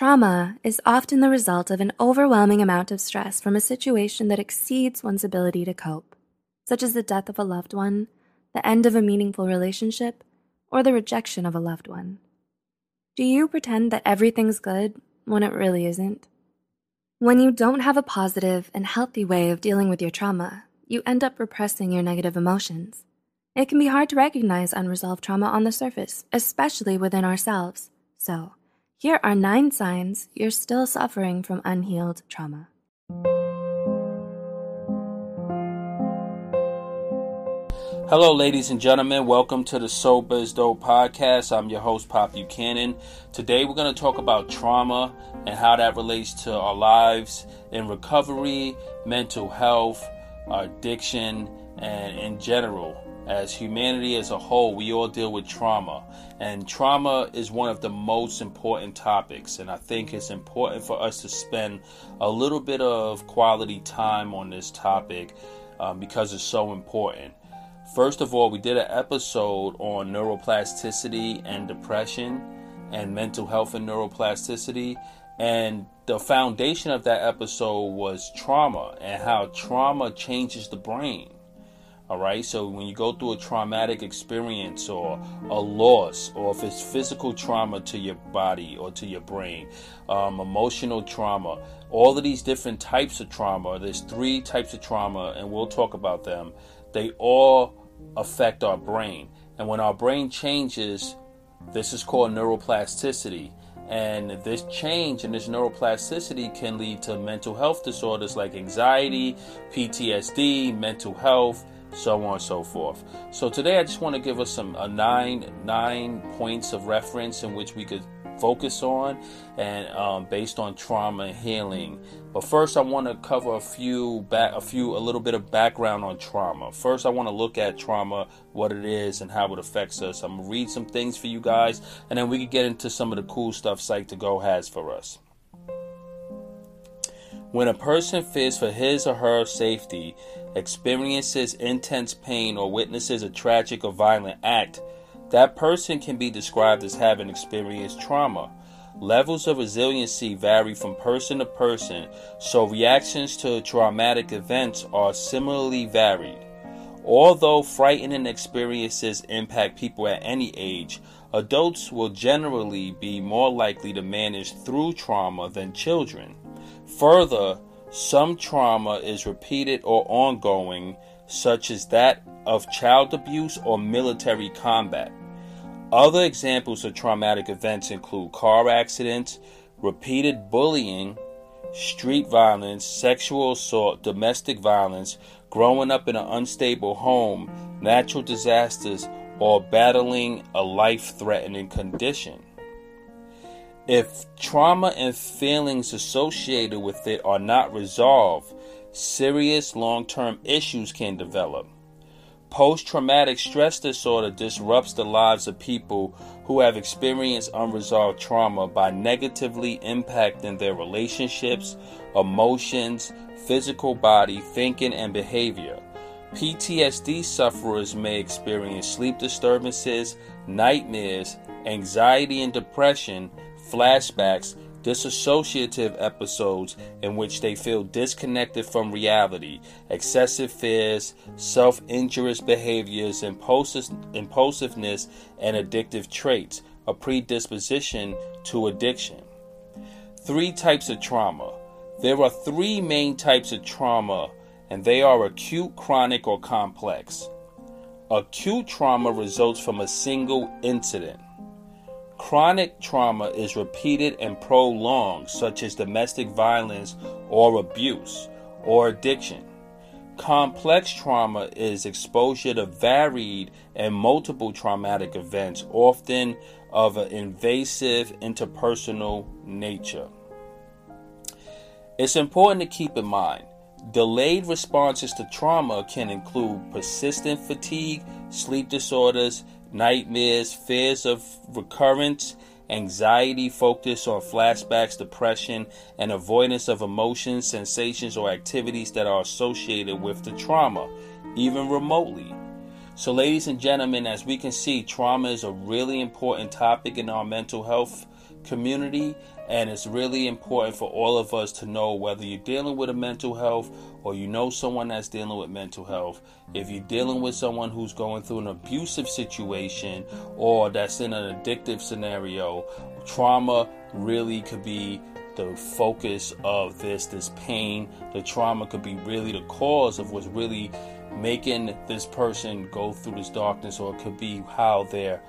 Trauma is often the result of an overwhelming amount of stress from a situation that exceeds one's ability to cope, such as the death of a loved one, the end of a meaningful relationship, or the rejection of a loved one. Do you pretend that everything's good when it really isn't? When you don't have a positive and healthy way of dealing with your trauma, you end up repressing your negative emotions. It can be hard to recognize unresolved trauma on the surface, especially within ourselves. So, here are nine signs you're still suffering from unhealed trauma. Hello, ladies and gentlemen. Welcome to the Sober is Dope podcast. I'm your host, Pop Buchanan. Today, we're going to talk about trauma and how that relates to our lives in recovery, mental health, addiction, and in general. As humanity as a whole, we all deal with trauma. And trauma is one of the most important topics. And I think it's important for us to spend a little bit of quality time on this topic um, because it's so important. First of all, we did an episode on neuroplasticity and depression and mental health and neuroplasticity. And the foundation of that episode was trauma and how trauma changes the brain. All right, so when you go through a traumatic experience or a loss, or if it's physical trauma to your body or to your brain, um, emotional trauma, all of these different types of trauma, there's three types of trauma, and we'll talk about them. They all affect our brain. And when our brain changes, this is called neuroplasticity. And this change in this neuroplasticity can lead to mental health disorders like anxiety, PTSD, mental health, so on and so forth. So today I just want to give us some a nine nine points of reference in which we could focus on and um, based on trauma and healing. But first, I want to cover a few back, a few, a little bit of background on trauma. First, I want to look at trauma, what it is, and how it affects us. I'm gonna read some things for you guys, and then we can get into some of the cool stuff Psych2Go has for us. When a person fears for his or her safety, experiences intense pain, or witnesses a tragic or violent act, that person can be described as having experienced trauma. Levels of resiliency vary from person to person, so reactions to traumatic events are similarly varied. Although frightening experiences impact people at any age, adults will generally be more likely to manage through trauma than children. Further, some trauma is repeated or ongoing, such as that of child abuse or military combat. Other examples of traumatic events include car accidents, repeated bullying, street violence, sexual assault, domestic violence, growing up in an unstable home, natural disasters, or battling a life threatening condition. If trauma and feelings associated with it are not resolved, serious long term issues can develop. Post traumatic stress disorder disrupts the lives of people who have experienced unresolved trauma by negatively impacting their relationships, emotions, physical body, thinking, and behavior. PTSD sufferers may experience sleep disturbances, nightmares, anxiety and depression, flashbacks, dissociative episodes in which they feel disconnected from reality, excessive fears, self injurious behaviors, impulsiveness, and addictive traits, a predisposition to addiction. Three types of trauma. There are three main types of trauma, and they are acute, chronic, or complex. Acute trauma results from a single incident. Chronic trauma is repeated and prolonged, such as domestic violence or abuse or addiction. Complex trauma is exposure to varied and multiple traumatic events, often of an invasive interpersonal nature. It's important to keep in mind delayed responses to trauma can include persistent fatigue, sleep disorders, nightmares, fears of recurrence, anxiety, focus on flashbacks, depression, and avoidance of emotions, sensations, or activities that are associated with the trauma, even remotely. So, ladies and gentlemen, as we can see, trauma is a really important topic in our mental health community, and it's really important for all of us to know whether you're dealing with a mental health or you know someone that's dealing with mental health. If you're dealing with someone who's going through an abusive situation or that's in an addictive scenario, trauma really could be the focus of this this pain the trauma could be really the cause of what's really making this person go through this darkness or it could be how they're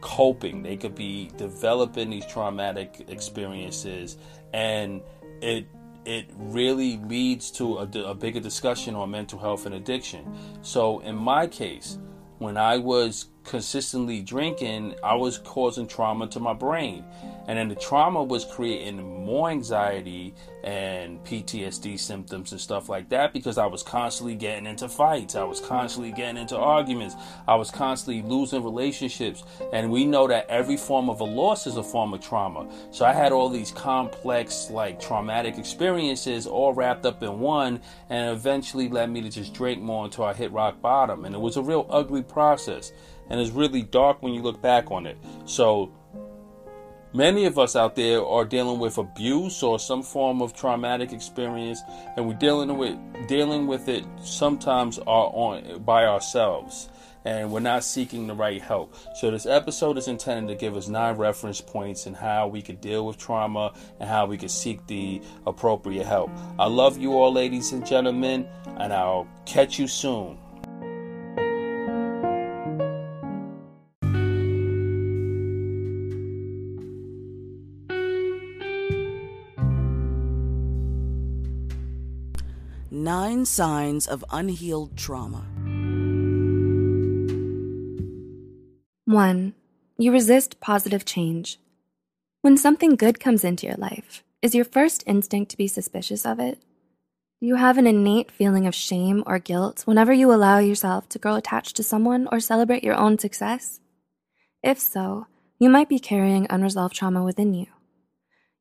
coping they could be developing these traumatic experiences and it it really leads to a, a bigger discussion on mental health and addiction. So in my case when i was consistently drinking, I was causing trauma to my brain. And then the trauma was creating more anxiety and PTSD symptoms and stuff like that because I was constantly getting into fights. I was constantly getting into arguments. I was constantly losing relationships. And we know that every form of a loss is a form of trauma. So I had all these complex, like traumatic experiences all wrapped up in one and eventually led me to just drink more until I hit rock bottom. And it was a real ugly process and it's really dark when you look back on it. So many of us out there are dealing with abuse or some form of traumatic experience, and we're dealing with dealing with it sometimes are on by ourselves. And we're not seeking the right help. So, this episode is intended to give us nine reference points in how we could deal with trauma and how we could seek the appropriate help. I love you all, ladies and gentlemen, and I'll catch you soon. Nine signs of unhealed trauma. 1. You resist positive change. When something good comes into your life, is your first instinct to be suspicious of it? Do you have an innate feeling of shame or guilt whenever you allow yourself to grow attached to someone or celebrate your own success? If so, you might be carrying unresolved trauma within you.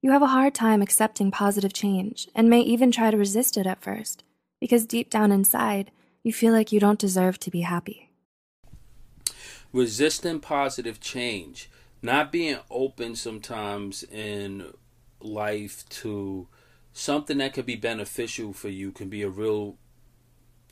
You have a hard time accepting positive change and may even try to resist it at first because deep down inside, you feel like you don't deserve to be happy. Resisting positive change, not being open sometimes in life to something that could be beneficial for you can be a real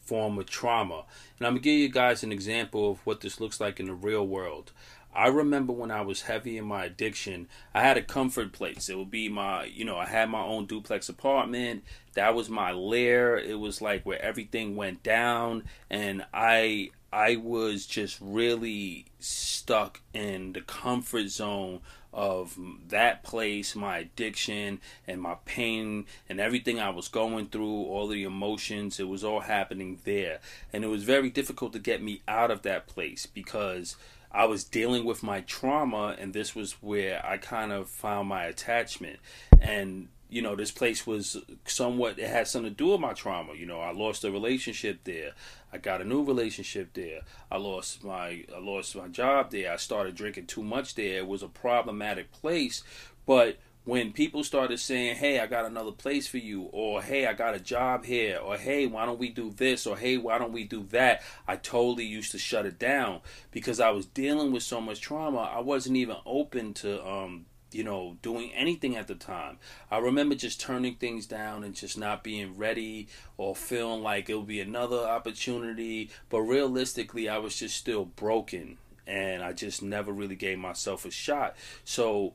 form of trauma. And I'm going to give you guys an example of what this looks like in the real world. I remember when I was heavy in my addiction, I had a comfort place. It would be my, you know, I had my own duplex apartment. That was my lair. It was like where everything went down and I I was just really stuck in the comfort zone of that place, my addiction and my pain and everything I was going through, all the emotions, it was all happening there. And it was very difficult to get me out of that place because I was dealing with my trauma, and this was where I kind of found my attachment. And you know, this place was somewhat, it had something to do with my trauma. You know, I lost a relationship there. I got a new relationship there. I lost my, I lost my job there. I started drinking too much there. It was a problematic place, but when people started saying, "Hey, I got another place for you," or "Hey, I got a job here," or "Hey, why don't we do this?" or "Hey, why don't we do that?" I totally used to shut it down because I was dealing with so much trauma. I wasn't even open to um, you know, doing anything at the time. I remember just turning things down and just not being ready or feeling like it would be another opportunity. But realistically, I was just still broken and I just never really gave myself a shot. So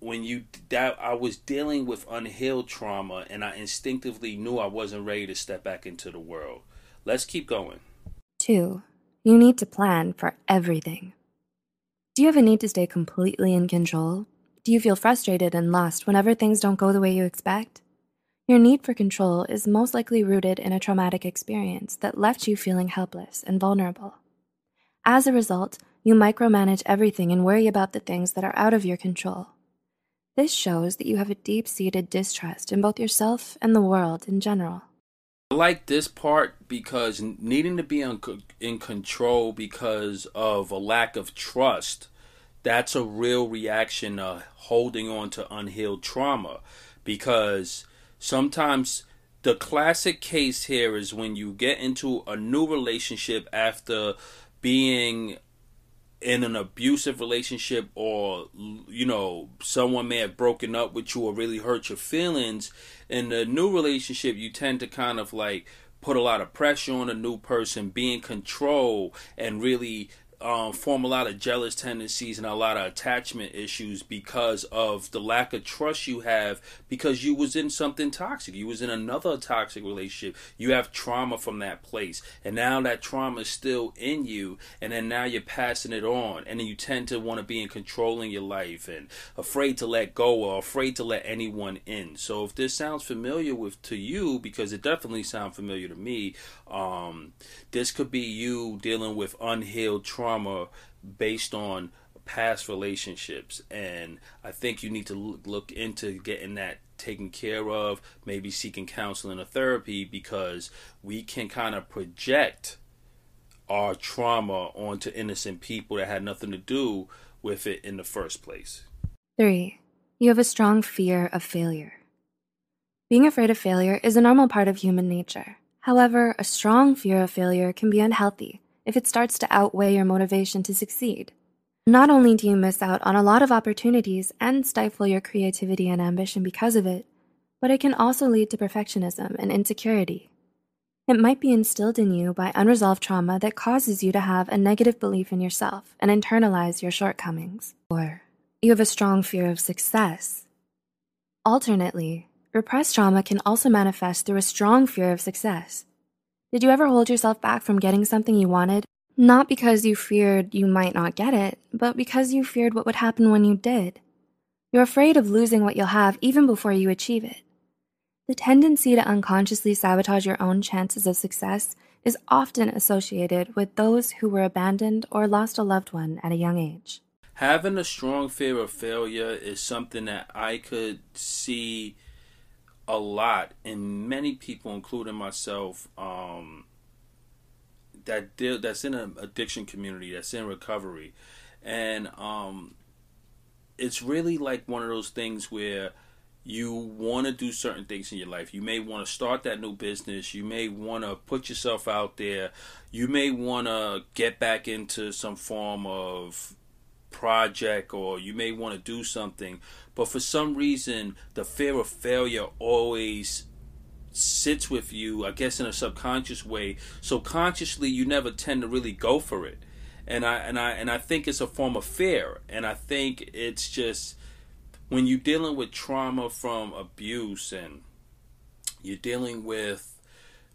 when you that I was dealing with unhealed trauma and I instinctively knew I wasn't ready to step back into the world. Let's keep going. 2. You need to plan for everything. Do you have a need to stay completely in control? Do you feel frustrated and lost whenever things don't go the way you expect? Your need for control is most likely rooted in a traumatic experience that left you feeling helpless and vulnerable. As a result, you micromanage everything and worry about the things that are out of your control. This shows that you have a deep seated distrust in both yourself and the world in general. I like this part because needing to be in control because of a lack of trust, that's a real reaction of holding on to unhealed trauma. Because sometimes the classic case here is when you get into a new relationship after being in an abusive relationship or you know someone may have broken up with you or really hurt your feelings in the new relationship you tend to kind of like put a lot of pressure on a new person be in control and really um, form a lot of jealous tendencies and a lot of attachment issues because of the lack of trust you have because you was in something toxic. You was in another toxic relationship. You have trauma from that place. And now that trauma is still in you and then now you're passing it on. And then you tend to want to be in control in your life and afraid to let go or afraid to let anyone in. So if this sounds familiar with to you because it definitely sounds familiar to me um, this could be you dealing with unhealed trauma based on past relationships. And i think you need to look into getting that taken care of maybe seeking counseling or therapy because we can kind of project our trauma onto innocent people that had nothing to do with it in the first place. 3 you have a strong fear of failure. Being afraid of failure is a normal part of human nature. However, a strong fear of failure can be unhealthy if it starts to outweigh your motivation to succeed. Not only do you miss out on a lot of opportunities and stifle your creativity and ambition because of it, but it can also lead to perfectionism and insecurity. It might be instilled in you by unresolved trauma that causes you to have a negative belief in yourself and internalize your shortcomings. Or you have a strong fear of success. Alternately, Repressed trauma can also manifest through a strong fear of success. Did you ever hold yourself back from getting something you wanted, not because you feared you might not get it, but because you feared what would happen when you did? You're afraid of losing what you'll have even before you achieve it. The tendency to unconsciously sabotage your own chances of success is often associated with those who were abandoned or lost a loved one at a young age. Having a strong fear of failure is something that I could see a lot and many people, including myself, um, that deal, that's in an addiction community, that's in recovery, and um, it's really like one of those things where you want to do certain things in your life. You may want to start that new business. You may want to put yourself out there. You may want to get back into some form of project or you may want to do something, but for some reason, the fear of failure always sits with you, I guess, in a subconscious way. So consciously, you never tend to really go for it. And I and I and I think it's a form of fear. And I think it's just when you're dealing with trauma from abuse and you're dealing with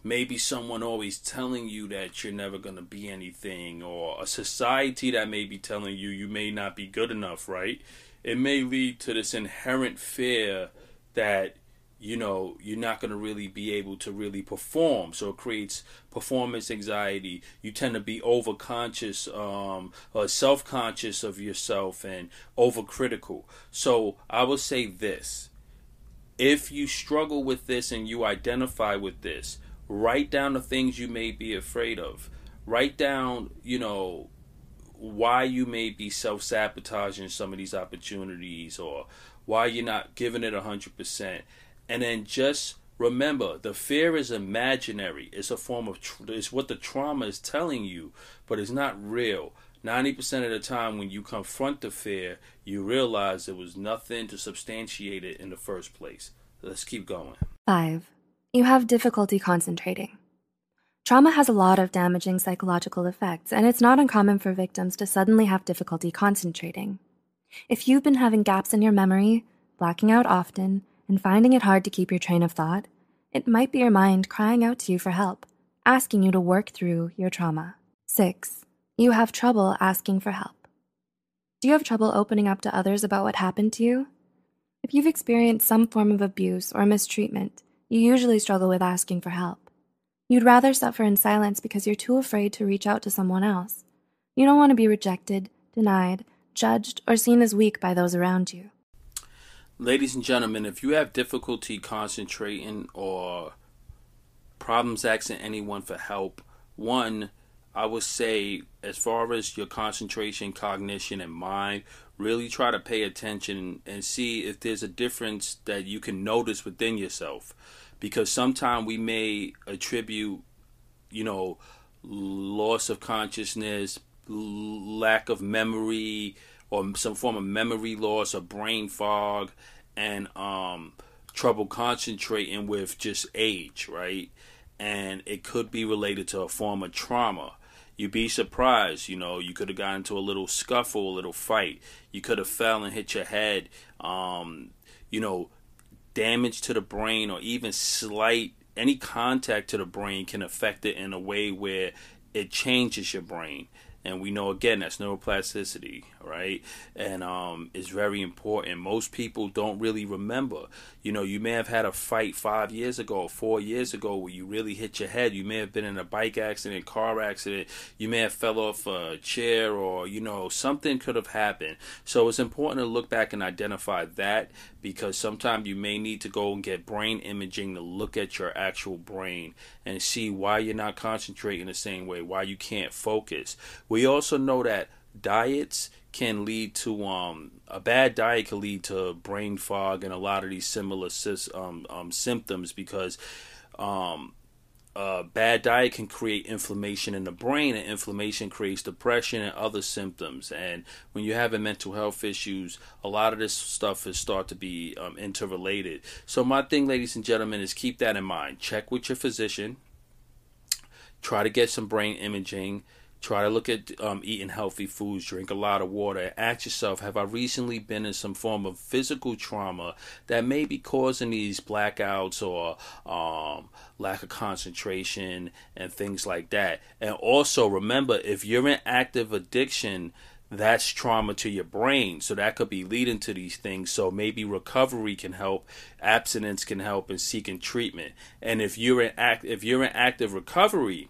maybe someone always telling you that you're never going to be anything or a society that may be telling you you may not be good enough right it may lead to this inherent fear that you know you're not going to really be able to really perform. So it creates performance anxiety. You tend to be overconscious um, or self-conscious of yourself and overcritical. So i will say this. If you struggle with this and you identify with this Write down the things you may be afraid of. Write down, you know, why you may be self sabotaging some of these opportunities or why you're not giving it 100%. And then just remember the fear is imaginary, it's a form of, it's what the trauma is telling you, but it's not real. 90% of the time, when you confront the fear, you realize there was nothing to substantiate it in the first place. Let's keep going. Five. You have difficulty concentrating. Trauma has a lot of damaging psychological effects, and it's not uncommon for victims to suddenly have difficulty concentrating. If you've been having gaps in your memory, blacking out often, and finding it hard to keep your train of thought, it might be your mind crying out to you for help, asking you to work through your trauma. 6. You have trouble asking for help. Do you have trouble opening up to others about what happened to you? If you've experienced some form of abuse or mistreatment, you usually struggle with asking for help. You'd rather suffer in silence because you're too afraid to reach out to someone else. You don't want to be rejected, denied, judged, or seen as weak by those around you. Ladies and gentlemen, if you have difficulty concentrating or problems asking anyone for help, one, I would say, as far as your concentration, cognition, and mind, really try to pay attention and see if there's a difference that you can notice within yourself because sometimes we may attribute, you know, loss of consciousness, lack of memory or some form of memory loss or brain fog and um, trouble concentrating with just age, right? And it could be related to a form of trauma. You'd be surprised, you know, you could have gotten into a little scuffle, a little fight. You could have fell and hit your head. Um, you know, damage to the brain or even slight any contact to the brain can affect it in a way where it changes your brain. And we know again that's neuroplasticity right? And um, it's very important. Most people don't really remember. You know you may have had a fight five years ago four years ago where you really hit your head. You may have been in a bike accident car accident. You may have fell off a chair or you know something could have happened. So it's important to look back and identify that because sometimes you may need to go and get brain imaging to look at your actual brain and see why you're not concentrating the same way why you can't focus. We also know that diets can lead to um, a bad diet can lead to brain fog and a lot of these similar um, um, symptoms because um, a bad diet can create inflammation in the brain and inflammation creates depression and other symptoms. And when you're having mental health issues a lot of this stuff is start to be um, interrelated. So my thing ladies and gentlemen is keep that in mind. Check with your physician. Try to get some brain imaging Try to look at um, eating healthy foods, drink a lot of water. Ask yourself, have I recently been in some form of physical trauma that may be causing these blackouts or um, lack of concentration and things like that? And also remember, if you're in active addiction, that's trauma to your brain. So that could be leading to these things. So maybe recovery can help, abstinence can help, and seeking treatment. And if you're in act, if you're in active recovery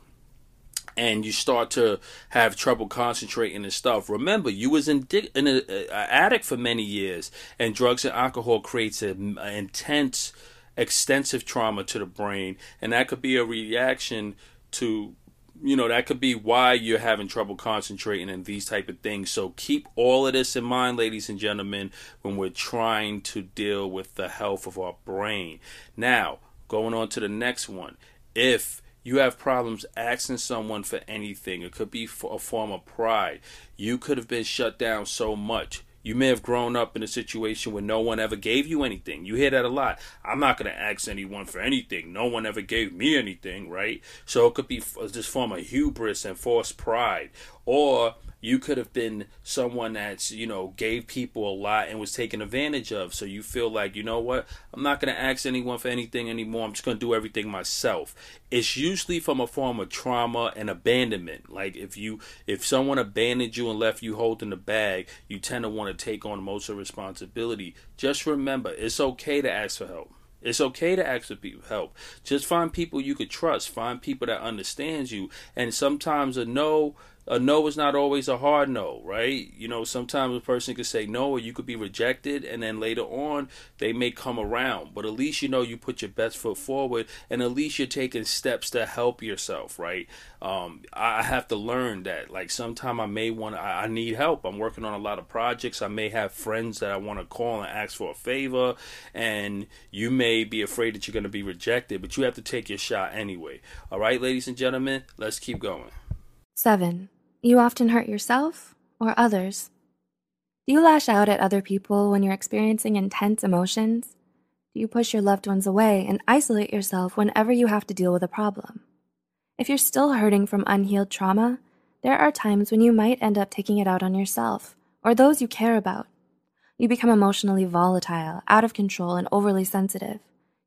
and you start to have trouble concentrating and stuff. Remember, you was in, in a, a, addict for many years, and drugs and alcohol creates an intense, extensive trauma to the brain, and that could be a reaction to you know that could be why you're having trouble concentrating and these type of things so keep all of this in mind ladies and gentlemen when we're trying to deal with the health of our brain now going on to the next one if you have problems asking someone for anything. It could be for a form of pride. You could have been shut down so much. You may have grown up in a situation where no one ever gave you anything. You hear that a lot. I'm not going to ask anyone for anything. No one ever gave me anything, right? So it could be this form of hubris and false pride. Or you could have been someone that's you know gave people a lot and was taken advantage of. So you feel like you know what? I'm not going to ask anyone for anything anymore. I'm just going to do everything myself. It's usually from a form of trauma and abandonment. Like if you if someone abandoned you and left you holding the bag you tend to want to take on most of responsibility. Just remember it's okay to ask for help. It's okay to ask for help. Just find people you could trust. Find people that understands you. And sometimes a no a no is not always a hard no, right? You know, sometimes a person could say no, or you could be rejected, and then later on they may come around. But at least you know you put your best foot forward, and at least you're taking steps to help yourself, right? Um, I have to learn that. Like, sometimes I may want, I, I need help. I'm working on a lot of projects. I may have friends that I want to call and ask for a favor, and you may be afraid that you're going to be rejected, but you have to take your shot anyway. All right, ladies and gentlemen, let's keep going. Seven. You often hurt yourself or others. Do you lash out at other people when you're experiencing intense emotions? Do you push your loved ones away and isolate yourself whenever you have to deal with a problem? If you're still hurting from unhealed trauma, there are times when you might end up taking it out on yourself or those you care about. You become emotionally volatile, out of control, and overly sensitive.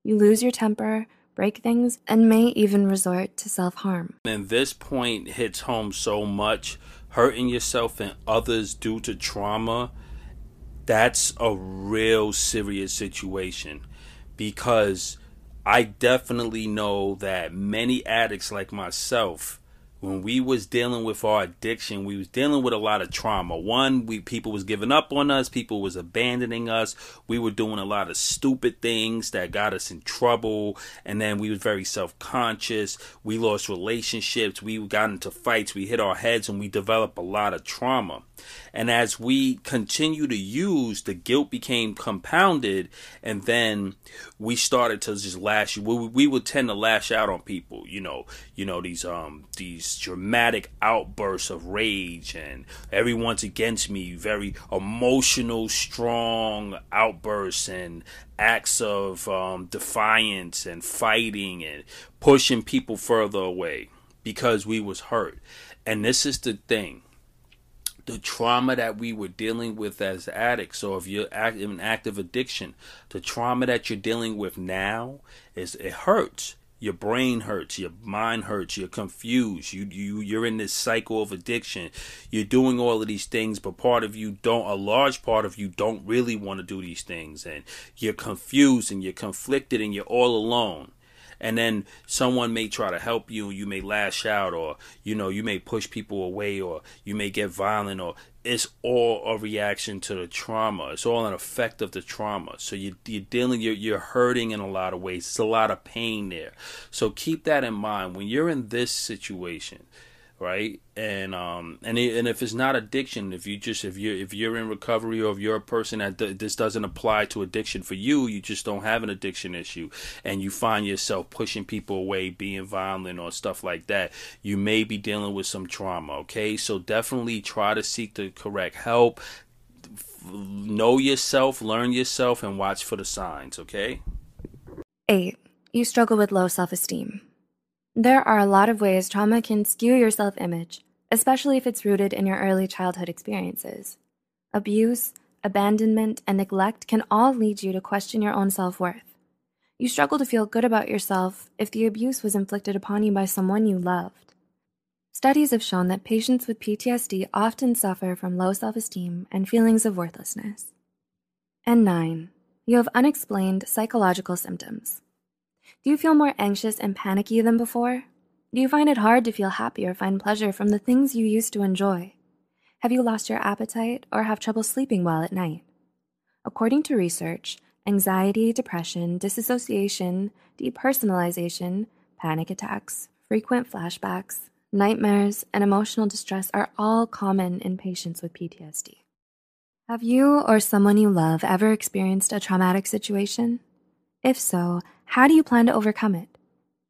You lose your temper, break things, and may even resort to self harm. And this point hits home so much hurting yourself and others due to trauma. That's a real serious situation because I definitely know that many addicts like myself when we was dealing with our addiction, we was dealing with a lot of trauma. One, we people was giving up on us, people was abandoning us. We were doing a lot of stupid things that got us in trouble, and then we was very self-conscious. We lost relationships, we got into fights, we hit our heads and we developed a lot of trauma. And as we continue to use, the guilt became compounded, and then we started to just lash. We, we would tend to lash out on people, you know, you know these um these dramatic outburst of rage and everyone's against me very emotional strong outbursts and acts of um, defiance and fighting and pushing people further away because we was hurt and this is the thing the trauma that we were dealing with as addicts. or if you're in active addiction, the trauma that you're dealing with now is it hurts. Your brain hurts, your mind hurts, you're confused. You you you're in this cycle of addiction. You're doing all of these things, but part of you don't a large part of you don't really want to do these things and you're confused and you're conflicted and you're all alone and then someone may try to help you you may lash out or you know you may push people away or you may get violent or it's all a reaction to the trauma. It's all an effect of the trauma. So you, you're dealing you're, you're hurting in a lot of ways. It's a lot of pain there. So keep that in mind. When you're in this situation right? And um and it, and if it's not addiction, if you just if you if you're in recovery or if you're a person that th- this doesn't apply to addiction for you, you just don't have an addiction issue, and you find yourself pushing people away, being violent or stuff like that, you may be dealing with some trauma. Okay, so definitely try to seek the correct help. Know yourself, learn yourself, and watch for the signs. Okay. Eight. You struggle with low self esteem. There are a lot of ways trauma can skew your self image, especially if it's rooted in your early childhood experiences. Abuse, abandonment, and neglect can all lead you to question your own self worth. You struggle to feel good about yourself if the abuse was inflicted upon you by someone you loved. Studies have shown that patients with PTSD often suffer from low self esteem and feelings of worthlessness. And 9. You have unexplained psychological symptoms. Do you feel more anxious and panicky than before? Do you find it hard to feel happy or find pleasure from the things you used to enjoy? Have you lost your appetite or have trouble sleeping well at night? According to research, anxiety, depression, disassociation, depersonalization, panic attacks, frequent flashbacks, nightmares, and emotional distress are all common in patients with PTSD. Have you or someone you love ever experienced a traumatic situation? If so, how do you plan to overcome it?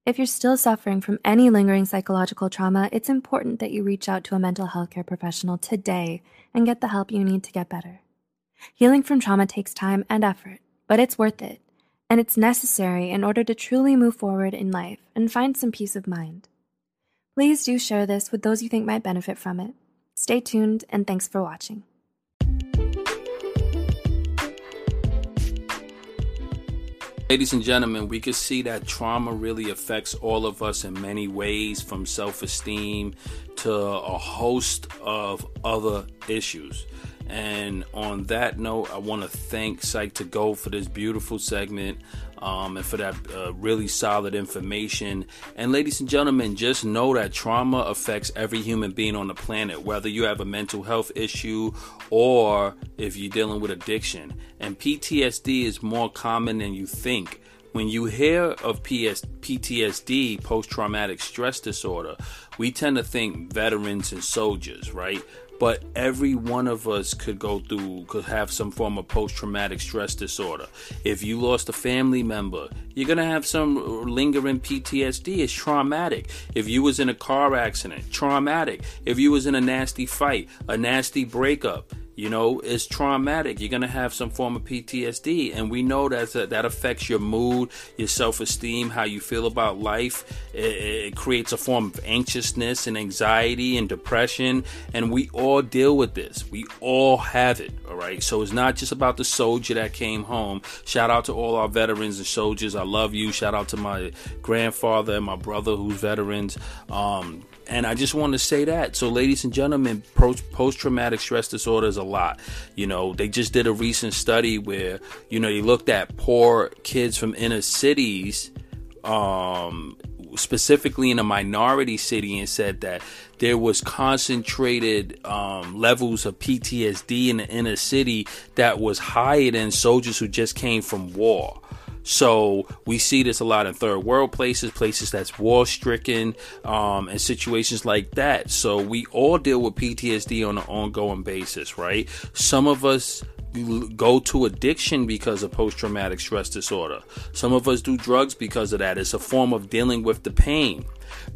If you're still suffering from any lingering psychological trauma, it's important that you reach out to a mental health care professional today and get the help you need to get better. Healing from trauma takes time and effort, but it's worth it, and it's necessary in order to truly move forward in life and find some peace of mind. Please do share this with those you think might benefit from it. Stay tuned, and thanks for watching. Ladies and gentlemen, we can see that trauma really affects all of us in many ways, from self esteem to a host of other issues. And on that note, I want to thank Psych2Go for this beautiful segment um, and for that uh, really solid information. And ladies and gentlemen, just know that trauma affects every human being on the planet, whether you have a mental health issue or if you're dealing with addiction. And PTSD is more common than you think. When you hear of PS- PTSD, post traumatic stress disorder, we tend to think veterans and soldiers, right? But every one of us could go through could have some form of post-traumatic stress disorder. If you lost a family member you're gonna have some lingering ptsd it's traumatic. If you was in a car accident traumatic. If you was in a nasty fight a nasty breakup you know it's traumatic. You're going to have some form of ptsd and we know that that affects your mood your self-esteem how you feel about life. It, it, creates a form of anxiousness and anxiety and depression and we all deal with this. We all have it all right? So it's not just about the soldier that came home. Shout out to all our veterans and soldiers. I love you. Shout out to my grandfather and my brother who's veterans. Um, and I just want to say that. So, ladies and gentlemen, post traumatic stress disorder is a lot. You know, they just did a recent study where, you know, they looked at poor kids from inner cities, um, specifically in a minority city, and said that there was concentrated um, levels of PTSD in the inner city that was higher than soldiers who just came from war. So we see this a lot in third world places, places that's war stricken, um, and situations like that. So we all deal with PTSD on an ongoing basis, right? Some of us go to addiction because of post traumatic stress disorder. Some of us do drugs because of that. It's a form of dealing with the pain.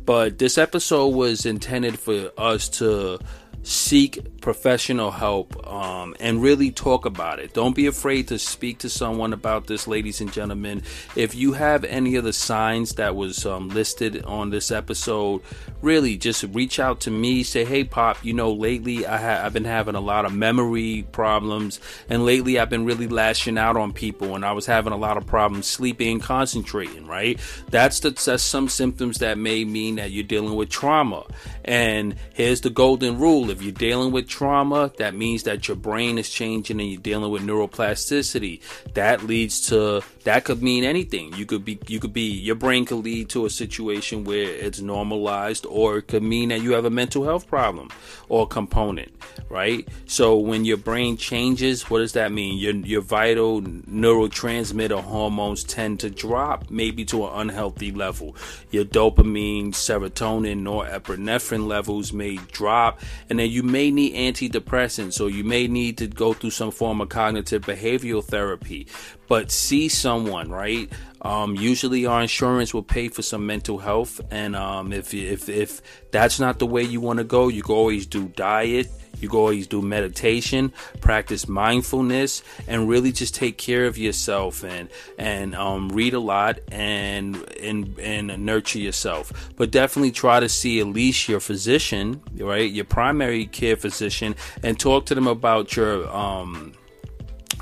But this episode was intended for us to seek professional help um, and really talk about it. Don't be afraid to speak to someone about this, ladies and gentlemen. If you have any of the signs that was um, listed on this episode, really just reach out to me. Say, hey, Pop, you know, lately I ha- I've been having a lot of memory problems, and lately I've been really lashing out on people, and I was having a lot of problems sleeping and concentrating. Right? That's the, that's some symptoms that may mean that you're dealing with trauma. And here's the golden rule if you're dealing with trauma, that means that your brain is changing and you're dealing with neuroplasticity. That leads to that could mean anything. You could be you could be your brain could lead to a situation where it's normalized or it could mean that you have a mental health problem or component, right? So when your brain changes, what does that mean? Your your vital neurotransmitter hormones tend to drop maybe to an unhealthy level. Your dopamine, serotonin, norepinephrine levels may drop and then you may need antidepressants or you may need to go through some form of cognitive behavioral therapy. But see someone, right? Um, usually, our insurance will pay for some mental health, and um, if if if that's not the way you want to go, you can always do diet. You can always do meditation, practice mindfulness, and really just take care of yourself and and um, read a lot and and and nurture yourself. But definitely try to see at least your physician, right, your primary care physician, and talk to them about your um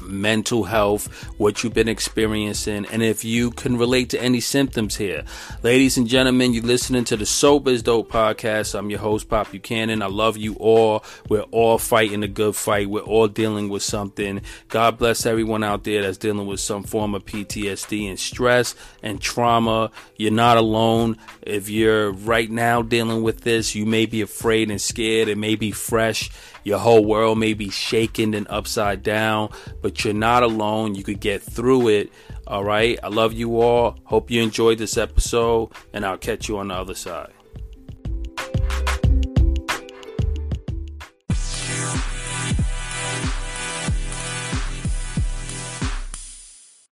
mental health, what you've been experiencing, and if you can relate to any symptoms here. Ladies and gentlemen, you're listening to the Sober is Dope podcast. I'm your host, Pop Buchanan. I love you all. We're all fighting a good fight. We're all dealing with something. God bless everyone out there that's dealing with some form of PTSD and stress and trauma. You're not alone. If you're right now dealing with this, you may be afraid and scared. It may be fresh your whole world may be shaken and upside down, but you're not alone. You could get through it. All right. I love you all. Hope you enjoyed this episode, and I'll catch you on the other side.